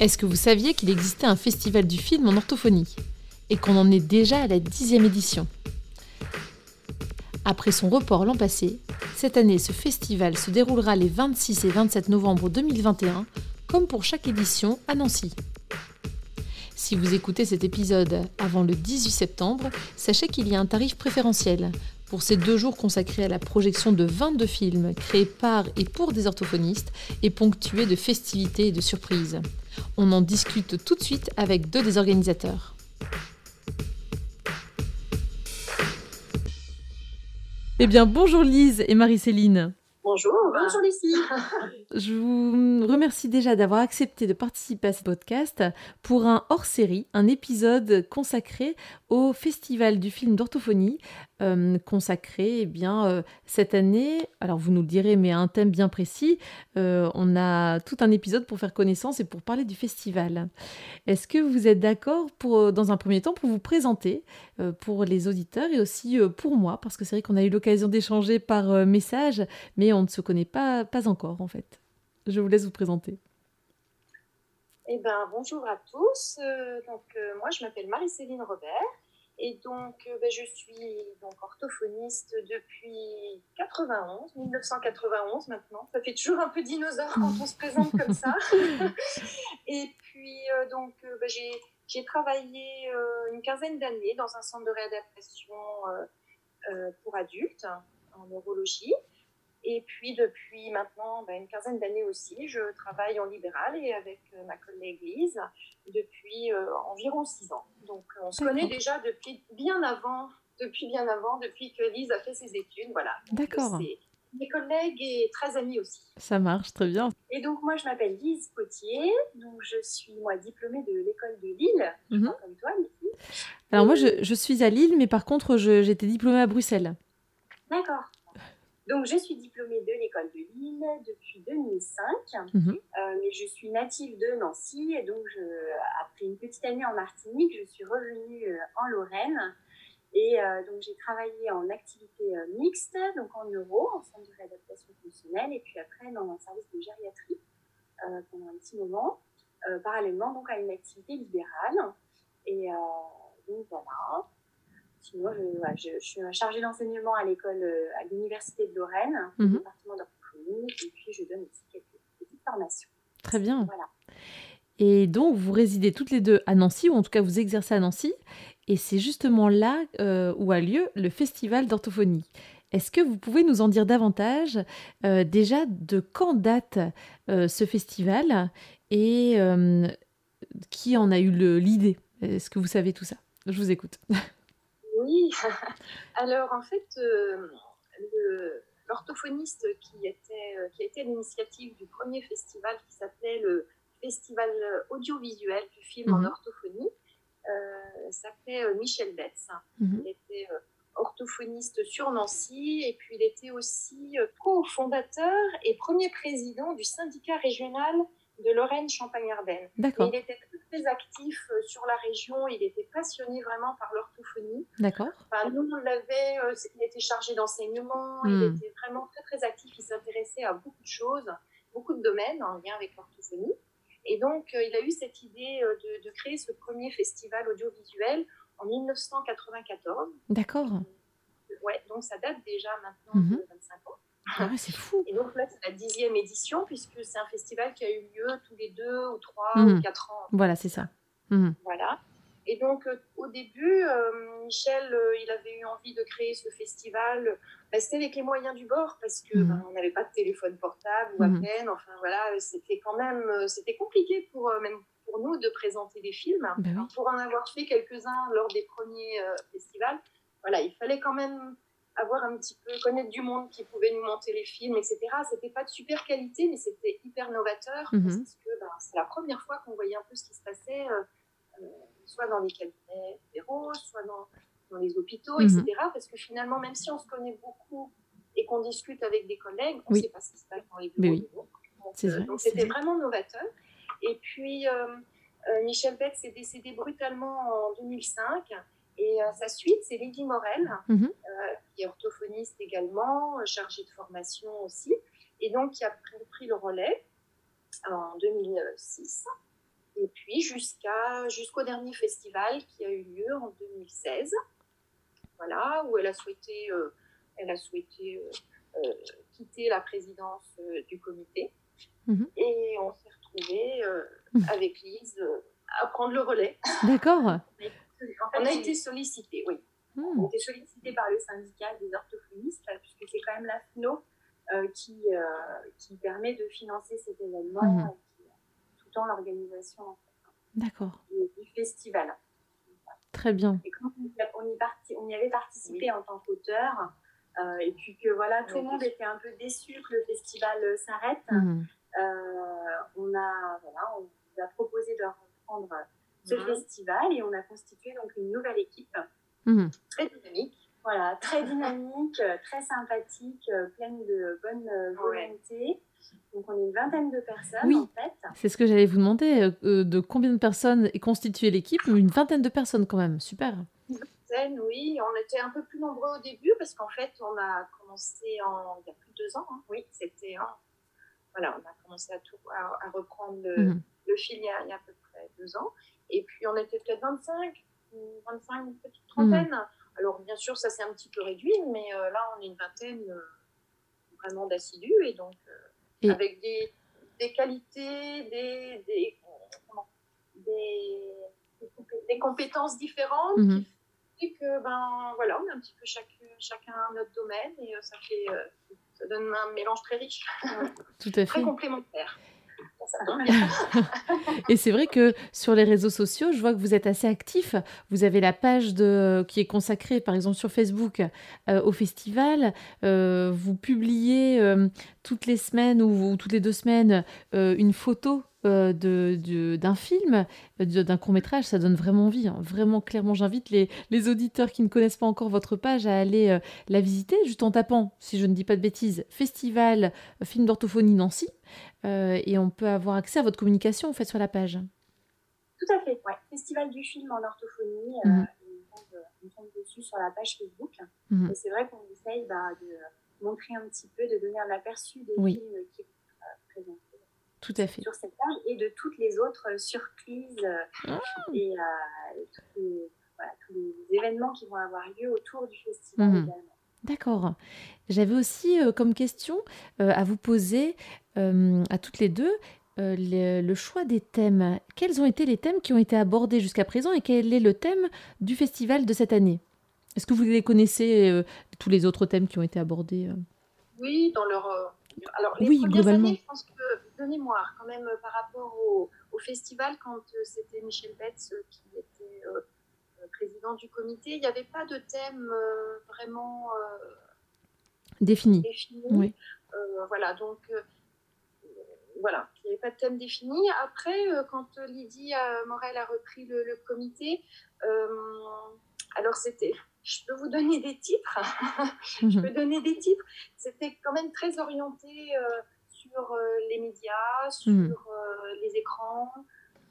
Est-ce que vous saviez qu'il existait un festival du film en orthophonie et qu'on en est déjà à la dixième édition? Après son report l'an passé, cette année ce festival se déroulera les 26 et 27 novembre 2021, comme pour chaque édition à Nancy. Si vous écoutez cet épisode avant le 18 septembre, sachez qu'il y a un tarif préférentiel pour ces deux jours consacrés à la projection de 22 films créés par et pour des orthophonistes et ponctués de festivités et de surprises. On en discute tout de suite avec deux des organisateurs. Eh bien, bonjour Lise et Marie-Céline. Bonjour. Bonjour Lucie. Je vous remercie déjà d'avoir accepté de participer à ce podcast pour un hors-série, un épisode consacré au Festival du film d'orthophonie, euh, consacré eh bien, euh, cette année, alors vous nous le direz, mais à un thème bien précis. Euh, on a tout un épisode pour faire connaissance et pour parler du festival. Est-ce que vous êtes d'accord pour, dans un premier temps, pour vous présenter pour les auditeurs et aussi pour moi, parce que c'est vrai qu'on a eu l'occasion d'échanger par message, mais on ne se connaît pas, pas encore en fait. Je vous laisse vous présenter. Eh ben, bonjour à tous. donc, moi, je m'appelle Marie-Céline Robert. Et donc, euh, ben, je suis donc orthophoniste depuis 91, 1991 maintenant. Ça fait toujours un peu dinosaure quand on se présente comme ça. et puis, euh, donc, euh, ben, j'ai travaillé une quinzaine d'années dans un centre de réadaptation pour adultes en neurologie. Et puis depuis maintenant ben, une quinzaine d'années aussi, je travaille en libéral et avec euh, ma collègue Lise depuis euh, environ six ans. Donc on se connaît déjà depuis bien avant, depuis bien avant, depuis que Lise a fait ses études. Voilà. D'accord. Mes collègues et très amis aussi. Ça marche très bien. Et donc moi je m'appelle Lise Potier, donc je suis moi diplômée de l'école de Lille, mhm. comme toi Lucie. Alors moi je, je, suis à Lille, mais par contre j'étais diplômée à Bruxelles. D'accord. Donc, je suis diplômée de l'école de Lille depuis 2005, mhm. euh, mais je suis native de Nancy et donc, je, après une petite année en Martinique, je suis revenue euh, en Lorraine et euh, donc j'ai travaillé en activité mixte, donc en neuro, en centre de réadaptation fonctionnelle et puis après dans un service de gériatrie pendant un petit moment, parallèlement donc à une activité libérale. Et donc voilà. Sinon, je, suis chargée d'enseignement à l'école, euh, à l'université de Lorraine, au mhm. département d'orthophonie, et puis je donne aussi quelques petites formations. Très bien. Voilà. Et donc, vous résidez toutes les deux à Nancy, ou en tout cas, vous exercez à Nancy, et c'est justement là euh, où a lieu le festival d'orthophonie. Est-ce que vous pouvez nous en dire davantage euh, déjà de quand date ce festival et qui en a eu l'idée? Est-ce que vous savez tout ça? Je vous écoute. Oui, alors en fait, euh, l'orthophoniste qui, était, euh, qui a été à l'initiative du premier festival qui s'appelait le Festival audiovisuel du film en mhm. orthophonie, euh, s'appelait Michel Betz. Mhm. Il était orthophoniste sur Nancy et puis il était aussi co-fondateur et premier président du syndicat régional de Lorraine-Champagne-Ardenne. Il était très, actif euh, sur la région, il était passionné vraiment par l'orthophonie. D'accord. nous, on l'avait, euh, il était chargé d'enseignement, il hmm. était vraiment très très actif, il s'intéressait à beaucoup de choses, beaucoup de domaines en lien avec l'orthophonie. Et donc, euh, il a eu cette idée de, créer ce premier festival audiovisuel en 1994. D'accord. ouais, donc ça date déjà maintenant de 25 mhm. ans. Ah c'est fou. Et donc là, c'est la dixième édition, puisque c'est un festival qui a eu lieu tous les deux ou trois ou mhm. quatre ans. Voilà, c'est ça. Mhm. Voilà. Et donc, euh, au début, euh, Michel, euh, il avait eu envie de créer ce festival. Bah, c'était avec les moyens du bord, parce que mhm. bah, on n'avait pas de téléphone portable ou à peine. Enfin, voilà, c'était quand même, c'était compliqué pour même pour nous de présenter des films. Ben pour en avoir fait quelques-uns lors des premiers festivals, voilà, il fallait quand même avoir un petit peu, connaître du monde qui pouvait nous monter les films, etc. C'était pas de super qualité, mais c'était hyper novateur mhm. parce que ben, c'est la première fois qu'on voyait un peu ce qui se passait, euh, euh, soit dans les cabinets fédéraux, soit dans, dans les hôpitaux, etc. Mhm. Parce que finalement, même si on se connaît beaucoup et qu'on discute avec des collègues, on ne sait pas ce qui se passe dans les bureaux. Euh, donc c'était vraiment novateur. Et puis, Michel Beck s'est décédé brutalement en 2005. Et euh, sa suite, c'est Lydie Morel, mhm. euh, qui est orthophoniste également, euh, chargée de formation aussi, et donc qui a pris, le relais en 2006, et puis jusqu'à, jusqu'au dernier festival qui a eu lieu en 2016, voilà, où elle a souhaité, elle a souhaité quitter la présidence du comité. Mhm. Et on s'est retrouvés mhm. avec Lise à prendre le relais. D'accord. on a été sollicité, oui. Hmm. On a été sollicité par le syndicat des orthophonistes, puisque c'est quand même la FNO euh, qui, euh, qui permet de financer cet événement, hmm. tout en l'organisation D'accord. Du, festival. Très bien. Et quand on y, parti, on y avait participé en tant qu'auteur, euh, et puis que voilà, tout le monde était un peu déçu que le festival s'arrête, hmm. on, a, voilà, on nous a proposé de reprendre ce festival et on a constitué donc une nouvelle équipe mhm. très dynamique. Voilà, très dynamique, euh, très sympathique, euh, pleine de bonne euh, volonté. Donc on est une vingtaine de personnes oui, en fait. C'est ce que j'allais vous demander, de combien de personnes est constituée l'équipe Une vingtaine de personnes quand même, super. Une vingtaine, oui. On était un peu plus nombreux au début parce qu'en fait on a commencé en... il y a plus de deux ans. Hein. Oui, c'était Voilà, on a commencé à, tout, à, reprendre le, mhm. le fil il y, a, il y, a, à peu près deux ans. Et puis, on était peut-être 25, 25, une petite trentaine. Mhm. Alors, bien sûr, ça s'est un petit peu réduit, mais euh, là, on est une vingtaine euh, vraiment d'assidus. Et donc, euh, avec des, des, qualités, des, des, des, compétences différentes qui fait que, ben, voilà, on est un petit peu chacun notre domaine et ça, fait, ça donne un mélange très riche. Tout à fait. Très complémentaire. et c'est vrai que sur les réseaux sociaux, je vois que vous êtes assez actif. Vous avez la page de, qui est consacrée, par exemple, sur Facebook euh, au festival. Euh, vous publiez euh, toutes les semaines ou, toutes les deux semaines une photo euh, de, d'un film, euh, d'un court métrage, ça donne vraiment envie. Hein. Vraiment, clairement, j'invite les, les, auditeurs qui ne connaissent pas encore votre page à aller euh, la visiter, juste en tapant, si je ne dis pas de bêtises, Festival Film d'orthophonie Nancy, et on peut avoir accès à votre communication en fait sur la page. Tout à fait, ouais. Festival du film en orthophonie, mhm. on, tombe, dessus sur la page Facebook. Mhm. Et c'est vrai qu'on essaye bah, de montrer un petit peu, de donner un aperçu des films qui sont présentés tout à fait. Sur cette page et de toutes les autres euh, surprises euh, ah. et euh, tous, les, événements qui vont avoir lieu autour du festival mhm. également. D'accord. J'avais aussi comme question à vous poser à toutes les deux le, choix des thèmes. Quels ont été les thèmes qui ont été abordés jusqu'à présent et quel est le thème du festival de cette année? Est-ce que vous les connaissez, tous les autres thèmes qui ont été abordés Oui, dans leur alors, les oui, globalement. Années, je pense que de mémoire, quand même, par rapport au, festival, quand euh, c'était Michel Betts euh, qui était euh, président du comité, il n'y avait pas de thème vraiment défini. défini. voilà, donc voilà, il n'y avait pas de thème défini. Après, quand Lydie Morel a repris le, le comité, alors c'était je peux vous donner des titres. je mhm. peux donner des titres. C'était quand même très orienté euh, sur euh, les médias, sur mhm. euh, les écrans,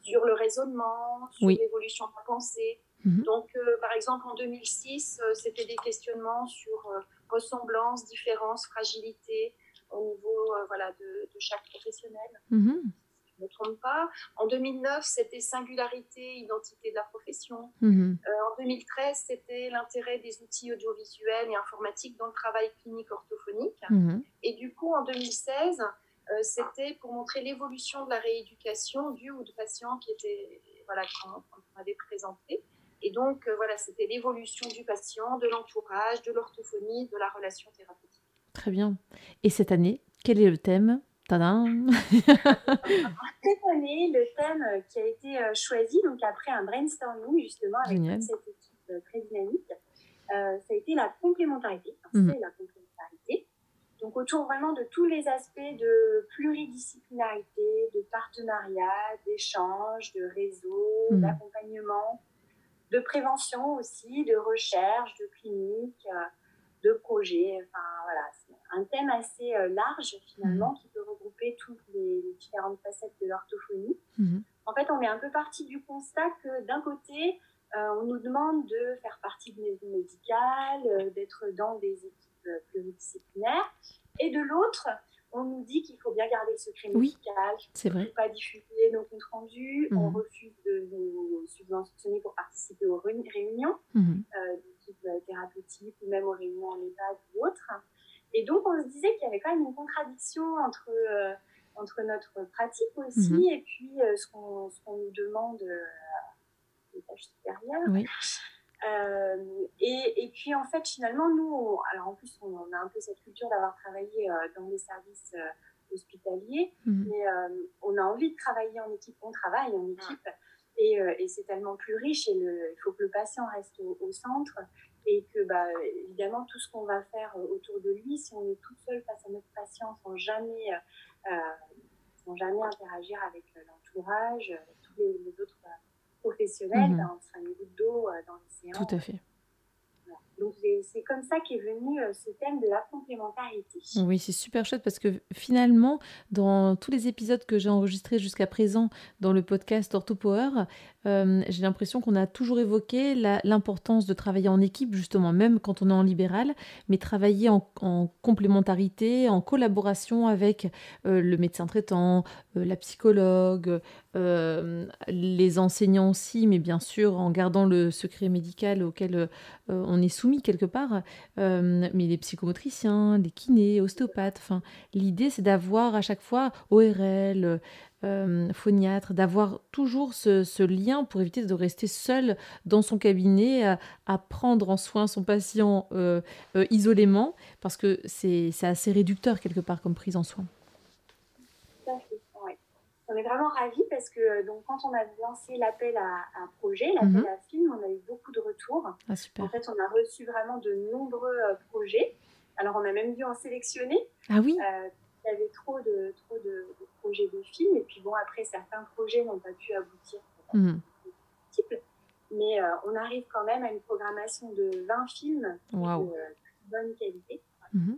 sur le raisonnement, sur l'évolution de la pensée. Mhm. Donc, par exemple, en 2006, c'était des questionnements sur ressemblance, différence, fragilité au niveau voilà, de, de chaque professionnel ne me trompe pas. En 2009, c'était singularité, identité de la profession. Mhm. Euh, en 2013, c'était l'intérêt des outils audiovisuels et informatiques dans le travail clinique orthophonique. Et du coup, en 2016, euh, c'était pour montrer l'évolution de la rééducation du ou de patients qui étaient, voilà, qu'on avait présenté. Et donc, euh, voilà, c'était l'évolution du patient, de l'entourage, de l'orthophonie, de la relation thérapeutique. Très bien. Et cette année, quel est le thème? Cette année, le thème euh, qui a été euh, choisi, donc après un brainstorming justement avec cette équipe euh, très dynamique, ça a été la complémentarité. Mhm. C'est la complémentarité. Donc autour vraiment de tous les aspects de pluridisciplinarité, de partenariat, d'échange, de réseau, mhm. d'accompagnement, de prévention aussi, de recherche, de clinique, euh, de projet. Enfin voilà, c'est un thème assez euh, large finalement mhm. qui peut regrouper toutes les, différentes facettes de l'orthophonie. Mhm. En fait, on est un peu parti du constat que d'un côté, euh, on nous demande de faire partie de médicale, d'être dans des équipes pluridisciplinaires, et de l'autre, on nous dit qu'il faut bien garder le secret médical, c'est vrai. pas diffuser nos comptes rendus, on mhm. refuse de nous subventionner pour participer aux réunions mmh. euh, type euh, thérapeutique ou même aux réunions en EHPAD ou autres. Et donc on se disait qu'il y avait quand même une contradiction entre, euh, entre notre pratique aussi mhm. et puis euh, ce qu'on nous demande à l'étage supérieur. Oui. Euh, et, et, puis en fait finalement nous, alors en plus on, a un peu cette culture d'avoir travaillé euh, dans les services euh, hospitaliers, mhm. mais on a envie de travailler en équipe, on travaille en équipe. Et, et c'est tellement plus riche et le, il faut que le patient reste au, centre et que bah, évidemment tout ce qu'on va faire autour de lui, si on est tout seul face à notre patient sans jamais, sans jamais interagir avec l'entourage, tous les, les autres professionnel, mmh. on sera une goutte d'eau euh, dans l'océan. Tout à fait. C'est comme ça qu'est venu euh, ce thème de la complémentarité. Oui, c'est super chouette parce que finalement, dans tous les épisodes que j'ai enregistrés jusqu'à présent dans le podcast OrthoPower, euh, j'ai l'impression qu'on a toujours évoqué l'importance de travailler en équipe, justement, même quand on est en libéral, mais travailler en, complémentarité, en collaboration avec euh, le médecin traitant, la psychologue, les enseignants aussi, mais bien sûr en gardant le secret médical auquel on est soumis quelque part, euh, mais les psychomotriciens, les kinés, ostéopathes, l'idée c'est d'avoir à chaque fois ORL, euh, phoniatre, d'avoir toujours ce, lien pour éviter de rester seul dans son cabinet à, prendre en soin son patient euh, isolément, parce que c'est assez réducteur quelque part comme prise en soin on est vraiment ravis parce que euh, donc, quand on a lancé l'appel à, un projet, l'appel mhm. à film, on a eu beaucoup de retours. Ah, super. En fait, on a reçu vraiment de nombreux euh, projets. Alors, on a même dû en sélectionner. Ah oui euh, Il y avait trop de, trop de, projets de films. Et puis, bon, après, certains projets n'ont pas pu aboutir. Mhm. Mais on arrive quand même à une programmation de 20 films de bonne qualité. Mhm.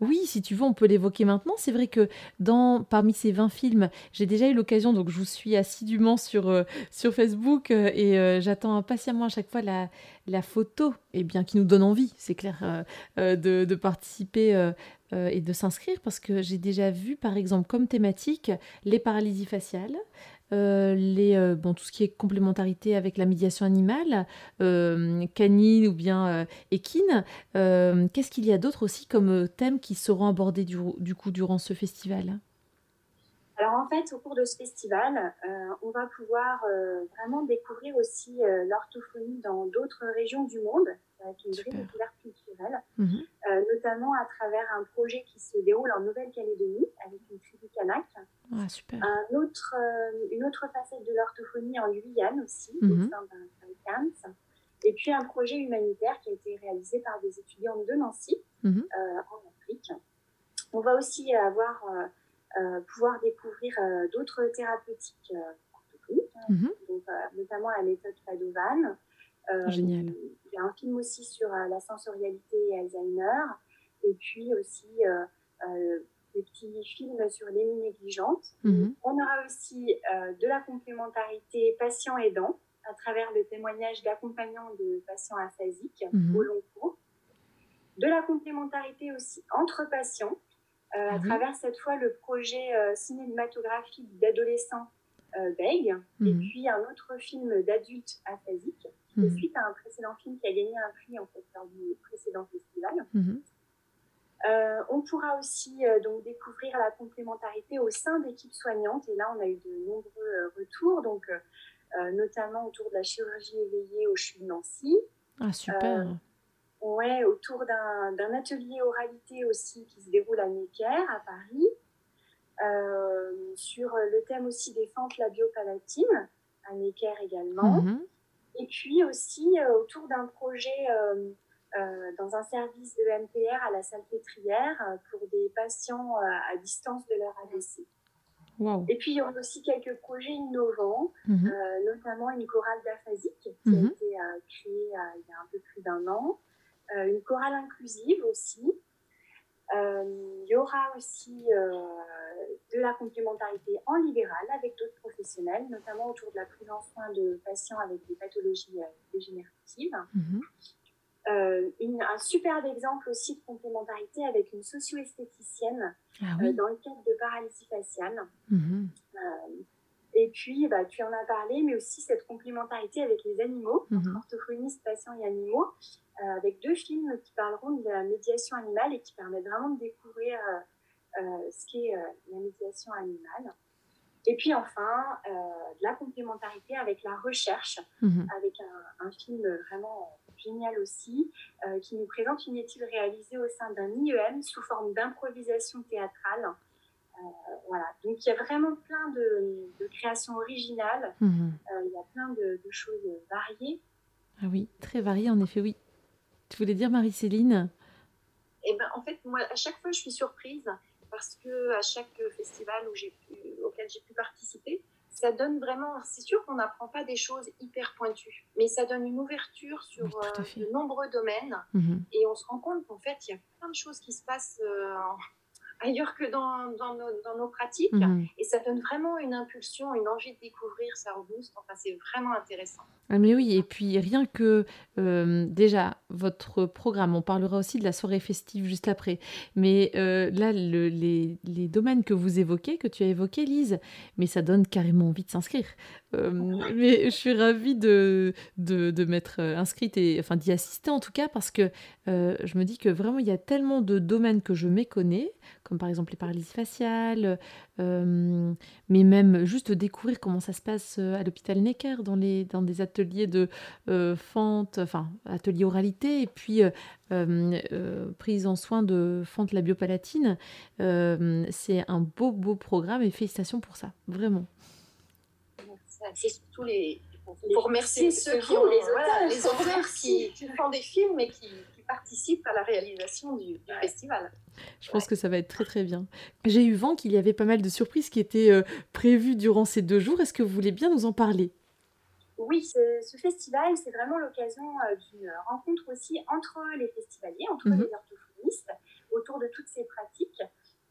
Oui, si tu veux, on peut l'évoquer maintenant. C'est vrai que dans, parmi ces 20 films, j'ai déjà eu l'occasion, donc je vous suis assidûment sur, euh, sur Facebook euh, et euh, j'attends impatiemment à chaque fois la, la photo et eh bien, qui nous donne envie, c'est clair, de, de, participer et de s'inscrire parce que j'ai déjà vu, par exemple, comme thématique, les paralysies faciales. Euh, les, euh, bon, tout ce qui est complémentarité avec la médiation animale, euh, canine ou bien équine. Qu'est-ce qu'il y a d'autre aussi comme thèmes qui seront abordés du, du coup durant ce festival? Alors en fait, au cours de ce festival, on va pouvoir vraiment découvrir aussi l'orthophonie dans d'autres régions du monde, avec une vraie découverte culturelle, mhm. notamment à travers un projet qui se déroule en Nouvelle-Calédonie avec une tribu kanak ah, super. Un autre, euh, une autre facette de l'orthophonie en Guyane aussi, au mhm. sein d'un CAMS. Et puis un projet humanitaire qui a été réalisé par des étudiants de Nancy mhm. euh, en Afrique. On va aussi avoir, euh, pouvoir découvrir d'autres thérapeutiques hein. mhm. donc, notamment la méthode Padovan. Génial. Il y a un film aussi sur la sensorialité et Alzheimer. Et puis aussi des petits films sur les négligentes. Mhm. On aura aussi euh, de la complémentarité patient-aidant à travers le témoignage d'accompagnants de patients aphasiques mhm. au long cours. De la complémentarité aussi entre patients euh, à mhm. travers cette fois le projet euh, cinématographique d'adolescents Beg et puis un autre film d'adultes aphasiques suite à un précédent film qui a gagné un prix en fait lors du précédent festival. Euh, on pourra aussi euh, donc découvrir la complémentarité au sein d'équipes soignantes. Et là, on a eu de nombreux euh, retours, donc notamment autour de la chirurgie éveillée au CHU de Nancy. Ah, super. Ouais, autour d'un atelier oralité aussi qui se déroule à Necker, à Paris. sur le thème aussi des fentes labiopalatines, à Necker également. Mhm. Et puis aussi autour d'un projet dans un service de MPR à la Salpêtrière pour des patients à distance de leur AVC. Et puis, il y a aussi quelques projets innovants, mhm. euh, notamment une chorale d'aphasique qui a mhm. été euh, créée euh, il y a un peu plus d'un an, une chorale inclusive aussi. il y aura aussi de la complémentarité en libéral avec d'autres professionnels, notamment autour de la prise en soin de patients avec des pathologies dégénératives. Mhm. Euh, un superbe exemple aussi de complémentarité avec une socio-esthéticienne ah euh, dans le cadre de paralysie faciale. Mhm. Euh, et puis, bah, tu en as parlé, mais aussi cette complémentarité avec les animaux, mhm. orthophonistes, patients et animaux, avec deux films qui parleront de la médiation animale et qui permettent vraiment de découvrir ce qu'est la médiation animale. Et puis enfin, de la complémentarité avec la recherche, mhm. avec un, un, film vraiment génial aussi, euh, qui nous présente une étude réalisée au sein d'un IEM sous forme d'improvisation théâtrale. Euh, voilà, donc il y a vraiment plein de, créations originales, mhm. euh, il y a plein de, choses variées. Ah oui, très variées en effet, oui. Tu voulais dire Marie-Céline? Eh ben, en fait, moi, à chaque fois, je suis surprise parce que à chaque festival où auquel j'ai pu participer, ça donne vraiment, c'est sûr qu'on n'apprend pas des choses hyper pointues, mais ça donne une ouverture sur euh, de nombreux domaines mhm. et on se rend compte qu'en fait, il y a plein de choses qui se passent euh, ailleurs que dans, dans, nos, dans nos, pratiques mhm. et ça donne vraiment une impulsion, une envie de découvrir, ça rebooste, enfin c'est vraiment intéressant. Ah mais oui, et puis rien que euh, déjà votre programme, on parlera aussi de la soirée festive juste après, mais euh, là le, les, les, domaines que vous évoquez, que tu as évoqués Lise, mais ça donne carrément envie de s'inscrire. Euh, mais je suis ravie de, m'être inscrite et d'y assister en tout cas parce que je me dis que vraiment il y a tellement de domaines que je méconnais, comme par exemple les paralysies faciales, mais même juste découvrir comment ça se passe à l'hôpital Necker dans, les, des ateliers de fente, enfin atelier oralité et puis prise en soin de fente labiopalatine. c'est un beau beau programme et félicitations pour ça, vraiment. C'est surtout les, pour remercier ceux qui ont les auteurs, les auteurs qui, font des films et qui, participent à la réalisation du festival. Je pense que ça va être très très bien. J'ai eu vent qu'il y avait pas mal de surprises qui étaient euh, prévues durant ces deux jours. Est-ce que vous voulez bien nous en parler? Oui, ce, festival, c'est vraiment l'occasion euh, d'une rencontre aussi entre les festivaliers, entre mhm. les orthophonistes, autour de toutes ces pratiques.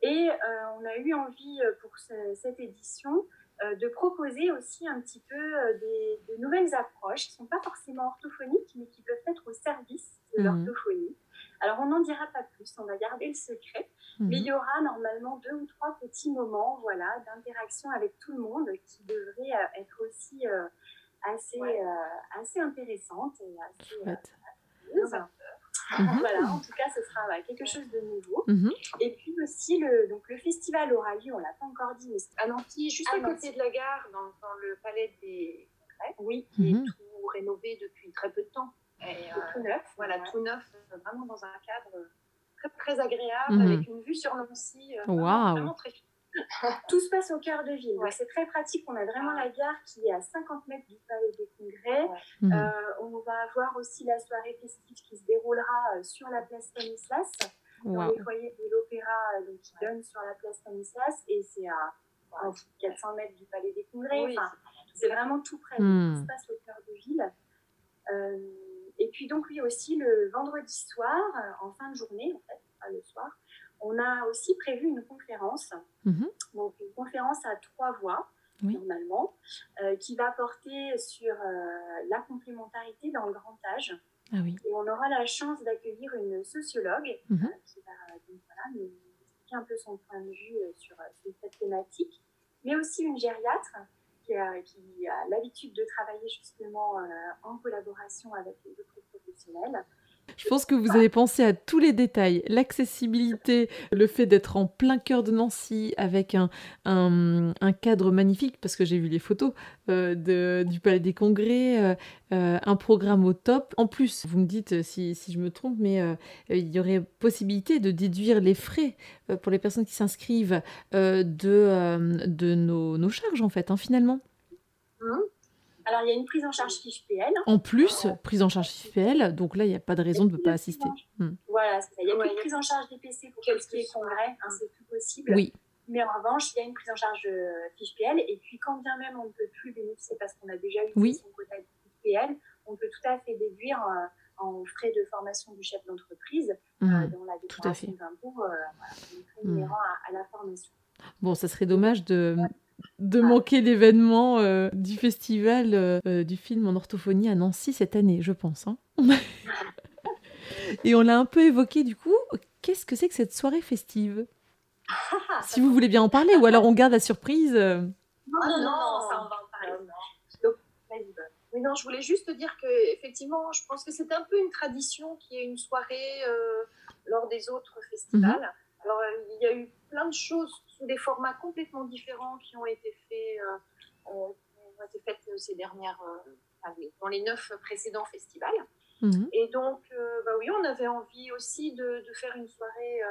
Et euh, on a eu envie pour cette édition de proposer aussi un petit peu des, de nouvelles approches qui ne sont pas forcément orthophoniques, mais qui peuvent être au service de mhm. l'orthophonie. Alors, on n'en dira pas plus, on va garder le secret, mhm. mais il y aura normalement deux ou trois petits moments voilà, d'interaction avec tout le monde qui devraient euh, être aussi euh, assez, euh, assez intéressantes et assez, mhm. Voilà, en tout cas, ce sera quelque chose de nouveau. Mhm. Et puis aussi, le, donc, le festival aura lieu, on ne l'a pas encore dit, mais à Nancy, juste à, côté de la gare, dans, dans le palais des Congrès, oui, qui est tout rénové depuis très peu de temps. Et, tout neuf. Voilà, tout neuf, vraiment dans un cadre très, très agréable, mhm. avec une vue sur Nancy. Euh, vraiment très Tout se passe au cœur de ville. C'est très pratique. On a vraiment la gare qui est à 50 mètres du palais des congrès. Mhm. Euh, on va avoir aussi la soirée festive qui se déroulera euh, sur la place Stanislas, dans les foyers de l'Opéra qui donne sur la place Stanislas. Et c'est à 400 mètres du palais des congrès. c'est vraiment tout près. Hmm. Tout se passe au cœur de ville. Et puis donc oui aussi le vendredi soir, euh, en fin de journée en fait, on a aussi prévu une conférence, mhm. donc une conférence à trois voix normalement, euh, qui va porter sur euh, la complémentarité dans le grand âge. Ah oui. Et on aura la chance d'accueillir une sociologue mhm. qui va donc, voilà, nous expliquer un peu son point de vue sur, sur cette thématique, mais aussi une gériatre qui a, l'habitude de travailler justement euh, en collaboration avec les autres professionnels. Je pense que vous avez pensé à tous les détails, l'accessibilité, le fait d'être en plein cœur de Nancy avec un, cadre magnifique, parce que j'ai vu les photos euh, du Palais des Congrès, euh, euh, un programme au top. En plus, vous me dites si, je me trompe, mais il y aurait possibilité de déduire les frais pour les personnes qui s'inscrivent de, nos, charges, en fait, hein, finalement. Hein Alors, il y a une prise en charge fiche PL. En plus, prise en charge fiche PL, donc là, il n'y a pas de raison de ne pas assister. Hmm. Voilà, c'est ça. Il y a une prise en charge des PC pour tout ce qui est congrès, hein, c'est tout possible. Oui. Mais en revanche, il y a une prise en charge euh, fiche PL. Et puis, quand bien même on ne peut plus bénéficier parce qu'on a déjà eu oui. son quota de fiche PL, on peut tout à fait déduire euh, en frais de formation du chef d'entreprise euh, mmh. dans la déclaration d'impôt voilà, mmh. à, à, la formation. Bon, ça serait dommage de, de manquer l'événement euh, du festival euh, du film en orthophonie à Nancy cette année, je pense. Hein. Et on l'a un peu évoqué du coup. Qu'est-ce que c'est que cette soirée festive? Si vous voulez bien en parler, ou alors on garde la surprise. Euh. Non, non, non, ça on va en parler. Donc, oui, non, je voulais juste dire que effectivement, je pense que c'est un peu une tradition qui est une soirée lors des autres festivals. Mhm. Alors, il y a eu plein de choses sous des formats complètement différents qui ont été faits, euh, euh, ont été faites ces dernières, euh, dans les neuf précédents festivals. Mhm. Et donc, bah oui, on avait envie aussi de, de faire une soirée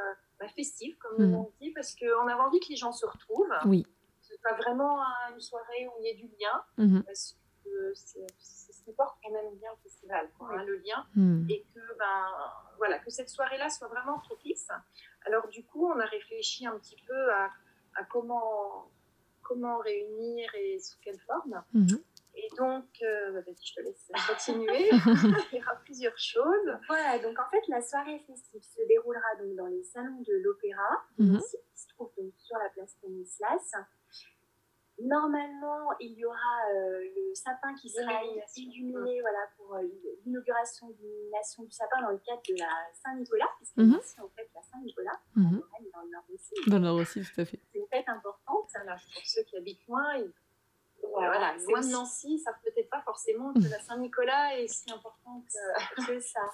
bah, festive, comme mhm. on dit, parce qu'on avait envie que les gens se retrouvent. Oui. C'est pas vraiment une soirée où il y a du lien, mhm. parce que c'est ce qui porte quand même bien le festival, hein, le lien, et que, ben, voilà, que cette soirée-là soit vraiment propice alors du coup, on a réfléchi un petit peu à, comment, comment réunir et sous quelle forme. Mhm. Et donc, euh, bah, je te laisse continuer. Il y aura plusieurs choses. Voilà, donc en fait, la soirée festive se déroulera donc dans les salons de l'Opéra, mhm. qui se trouve donc sur la place Stanislas. Normalement, il y aura euh, le sapin qui sera illuminé voilà, pour euh, l'inauguration d'illumination du sapin dans le cadre de la Saint-Nicolas, puisque mm -hmm. en fait la Saint-Nicolas, mm -hmm. dans le Nord aussi. Dans le Nord aussi, tout à fait. C'est une fête importante. Alors, pour ceux qui habitent loin, ils... voilà, loin de Nancy, ça savent peut-être pas forcément que la Saint-Nicolas est si importante que ça.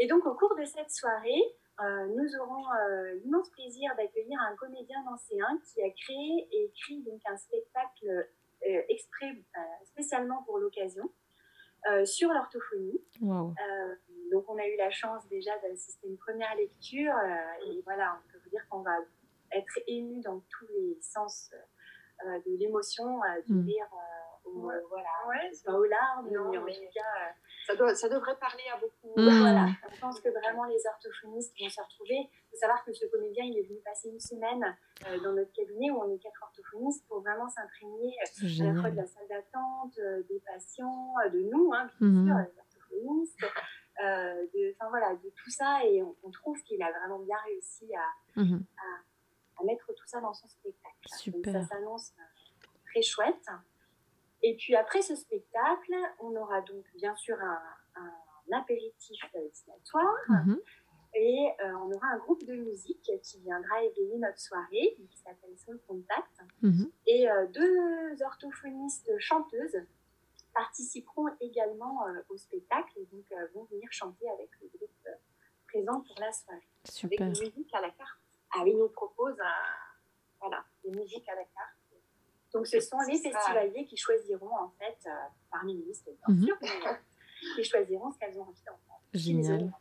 Et donc, au cours de cette soirée, euh, nous aurons euh, l'immense plaisir d'accueillir un comédien nancéen qui a créé et écrit donc un spectacle euh, exprès spécialement pour l'occasion sur l'orthophonie. donc on a eu la chance déjà d'assister à une première lecture et voilà, on peut vous dire qu'on va être ému dans tous les sens de l'émotion, du mm. Au, voilà, pas aux larmes, mais en tout cas ça, devrait parler à beaucoup. Mmh. Voilà, je pense que vraiment les orthophonistes vont se retrouver. Il faut savoir que ce comédien, il est venu passer une semaine euh, dans notre cabinet où on est quatre orthophonistes pour vraiment s'imprégner euh, à la fois de la salle d'attente, euh, des patients, de nous, hein, bien mmh. sûr, les orthophonistes. de, voilà, de tout ça et on, trouve qu'il a vraiment bien réussi à, mmh. à, mettre tout ça dans son spectacle. Super. Donc ça s'annonce très chouette. Et puis après ce spectacle, on aura donc bien sûr un, apéritif dînatoire. Mhm. Et euh, on aura un groupe de musique qui viendra égayer notre soirée, qui s'appelle Soul Contact. Mhm. Et euh, deux orthophonistes chanteuses participeront également euh, au spectacle et donc vont venir chanter avec le groupe présent pour la soirée. Super. Avec une musique à la carte. Ah oui, nous propose voilà, des musiques à la carte. Donc, ce sont les festivaliers qui choisiront, en fait, euh, parmi les listes, bien mhm. sûr, euh, qui choisiront ce qu'elles ont envie d'entendre. Génial.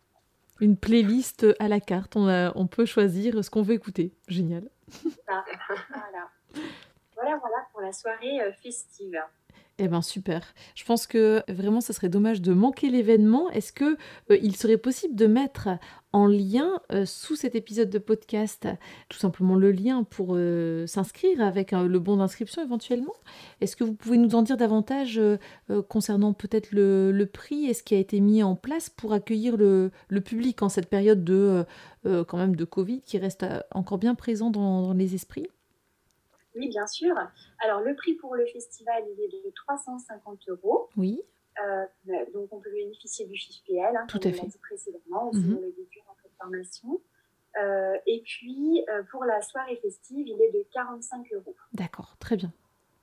Une playlist à la carte, on, on peut choisir ce qu'on veut écouter. Génial. voilà. voilà, voilà pour la soirée euh, festive. Eh bien, super. Je pense que vraiment, ce serait dommage de manquer l'événement. Est-ce que euh, il serait possible de mettre en lien euh, sous cet épisode de podcast tout simplement le lien pour euh, s'inscrire avec le bon d'inscription éventuellement? Est-ce que vous pouvez nous en dire davantage concernant peut-être le, prix et ce qui a été mis en place pour accueillir le, public en cette période de quand même de Covid qui reste encore bien présent dans les esprits? Oui, bien sûr. Alors, le prix pour le festival, il est de 350 euros. Oui. Euh, donc, on peut bénéficier du fiche PL, hein, Tout comme à fait. on dit précédemment, aussi mm le déduire en de formation. Euh, et puis, euh, pour la soirée festive, il est de 45 euros. D'accord, très bien.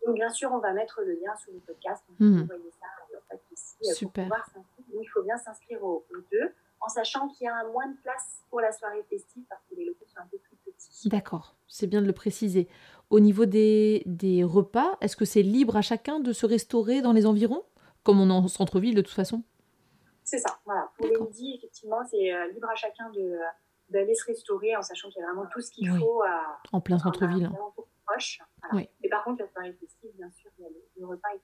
Donc, bien sûr, on va mettre le lien sous le podcast. On peut mhm. envoyer ça, fait, ici, Super. pour pouvoir Donc, il faut bien s'inscrire aux, deux, en sachant qu'il y a moins de place pour la soirée festive parce que les locaux sont un peu plus petits. D'accord, c'est bien de le préciser. Au niveau des, des repas, est-ce que c'est libre à chacun de se restaurer dans les environs, comme on est en centre-ville de toute façon? C'est ça, voilà. Pour les midis, effectivement, c'est euh, libre à chacun de, d'aller se restaurer en sachant qu'il y a vraiment tout ce qu'il faut à, en plein centre-ville. Proche, Et par contre, la soirée festive, bien sûr, le, repas est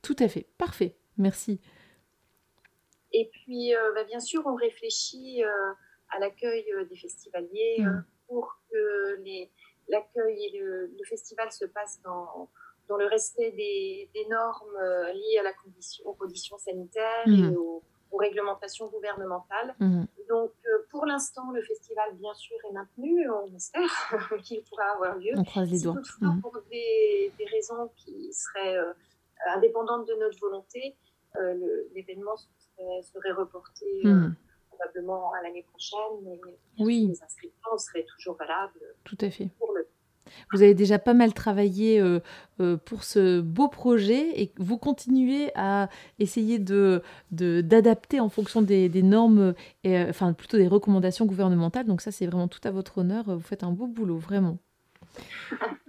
tout à fait. Parfait. Merci. Et puis, bah, bien sûr, on réfléchit à l'accueil des festivaliers mmh. pour que l'accueil et le, festival se passent dans, dans le respect des, normes liées à la condition, aux conditions sanitaires et mmh. aux, réglementations gouvernementales. Mmh. Donc, pour l'instant, le festival, bien sûr, est maintenu. On espère qu'il pourra avoir lieu. On croise les doigts. Toutefois, pour des, des, raisons qui seraient indépendantes de notre volonté, l'événement serait, reporté probablement à l'année prochaine, mais oui. les inscriptions seraient toujours valables. Tout à fait. Vous avez déjà pas mal travaillé euh, euh, pour ce beau projet et vous continuez à essayer de d'adapter en fonction des, normes, et, euh, enfin plutôt des recommandations gouvernementales. Donc ça, c'est vraiment tout à votre honneur. Vous faites un beau boulot, vraiment.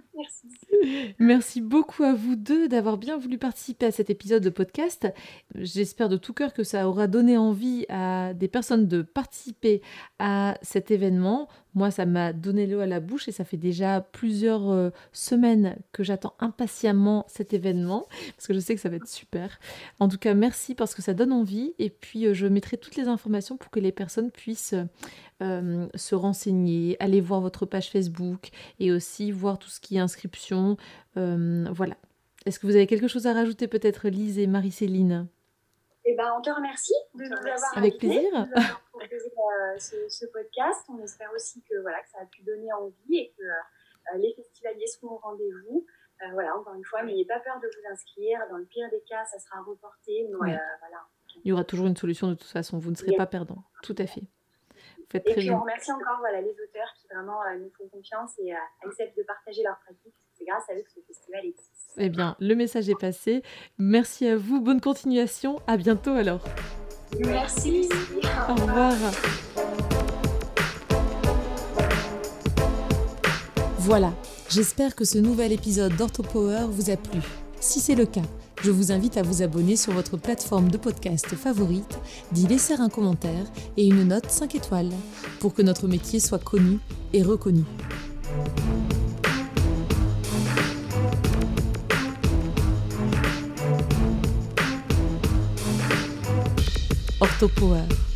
Merci beaucoup à vous deux d'avoir bien voulu participer à cet épisode de podcast. J'espère de tout cœur que ça aura donné envie à des personnes de participer à cet événement. Moi, ça m'a donné l'eau à la bouche et ça fait déjà plusieurs euh, semaines que j'attends impatiemment cet événement parce que je sais que ça va être super. En tout cas, merci parce que ça donne envie et puis euh, je mettrai toutes les informations pour que les personnes puissent euh, se renseigner, aller voir votre page Facebook et aussi voir tout ce qui est inscription. voilà. Est-ce que vous avez quelque chose à rajouter peut-être Lise et Marie-Céline? Eh ben, on te remercie de nous avoir Avec plaisir. Proposé euh, ce, podcast. On espère aussi que, voilà, que ça a pu donner envie et que euh, les festivaliers seront au rendez-vous. Euh, voilà, encore une fois, n'ayez pas peur de vous inscrire. Dans le pire des cas, ça sera reporté. voilà. Il y aura toujours une solution de toute façon. Vous ne serez pas perdant. Tout à fait. Faites et puis, on remercie encore voilà, les auteurs qui vraiment nous font confiance et acceptent de partager leurs pratiques. C'est grâce à eux que ce festival existe. Eh bien, le message est passé. Merci à vous. Bonne continuation. À bientôt alors. Merci. Au revoir. Voilà. J'espère que ce nouvel épisode d'OrthoPower vous a plu. Si c'est le cas, je vous invite à vous abonner sur votre plateforme de podcast favorite, d'y laisser un commentaire et une note 5 étoiles pour que notre métier soit connu et reconnu. Orthopower.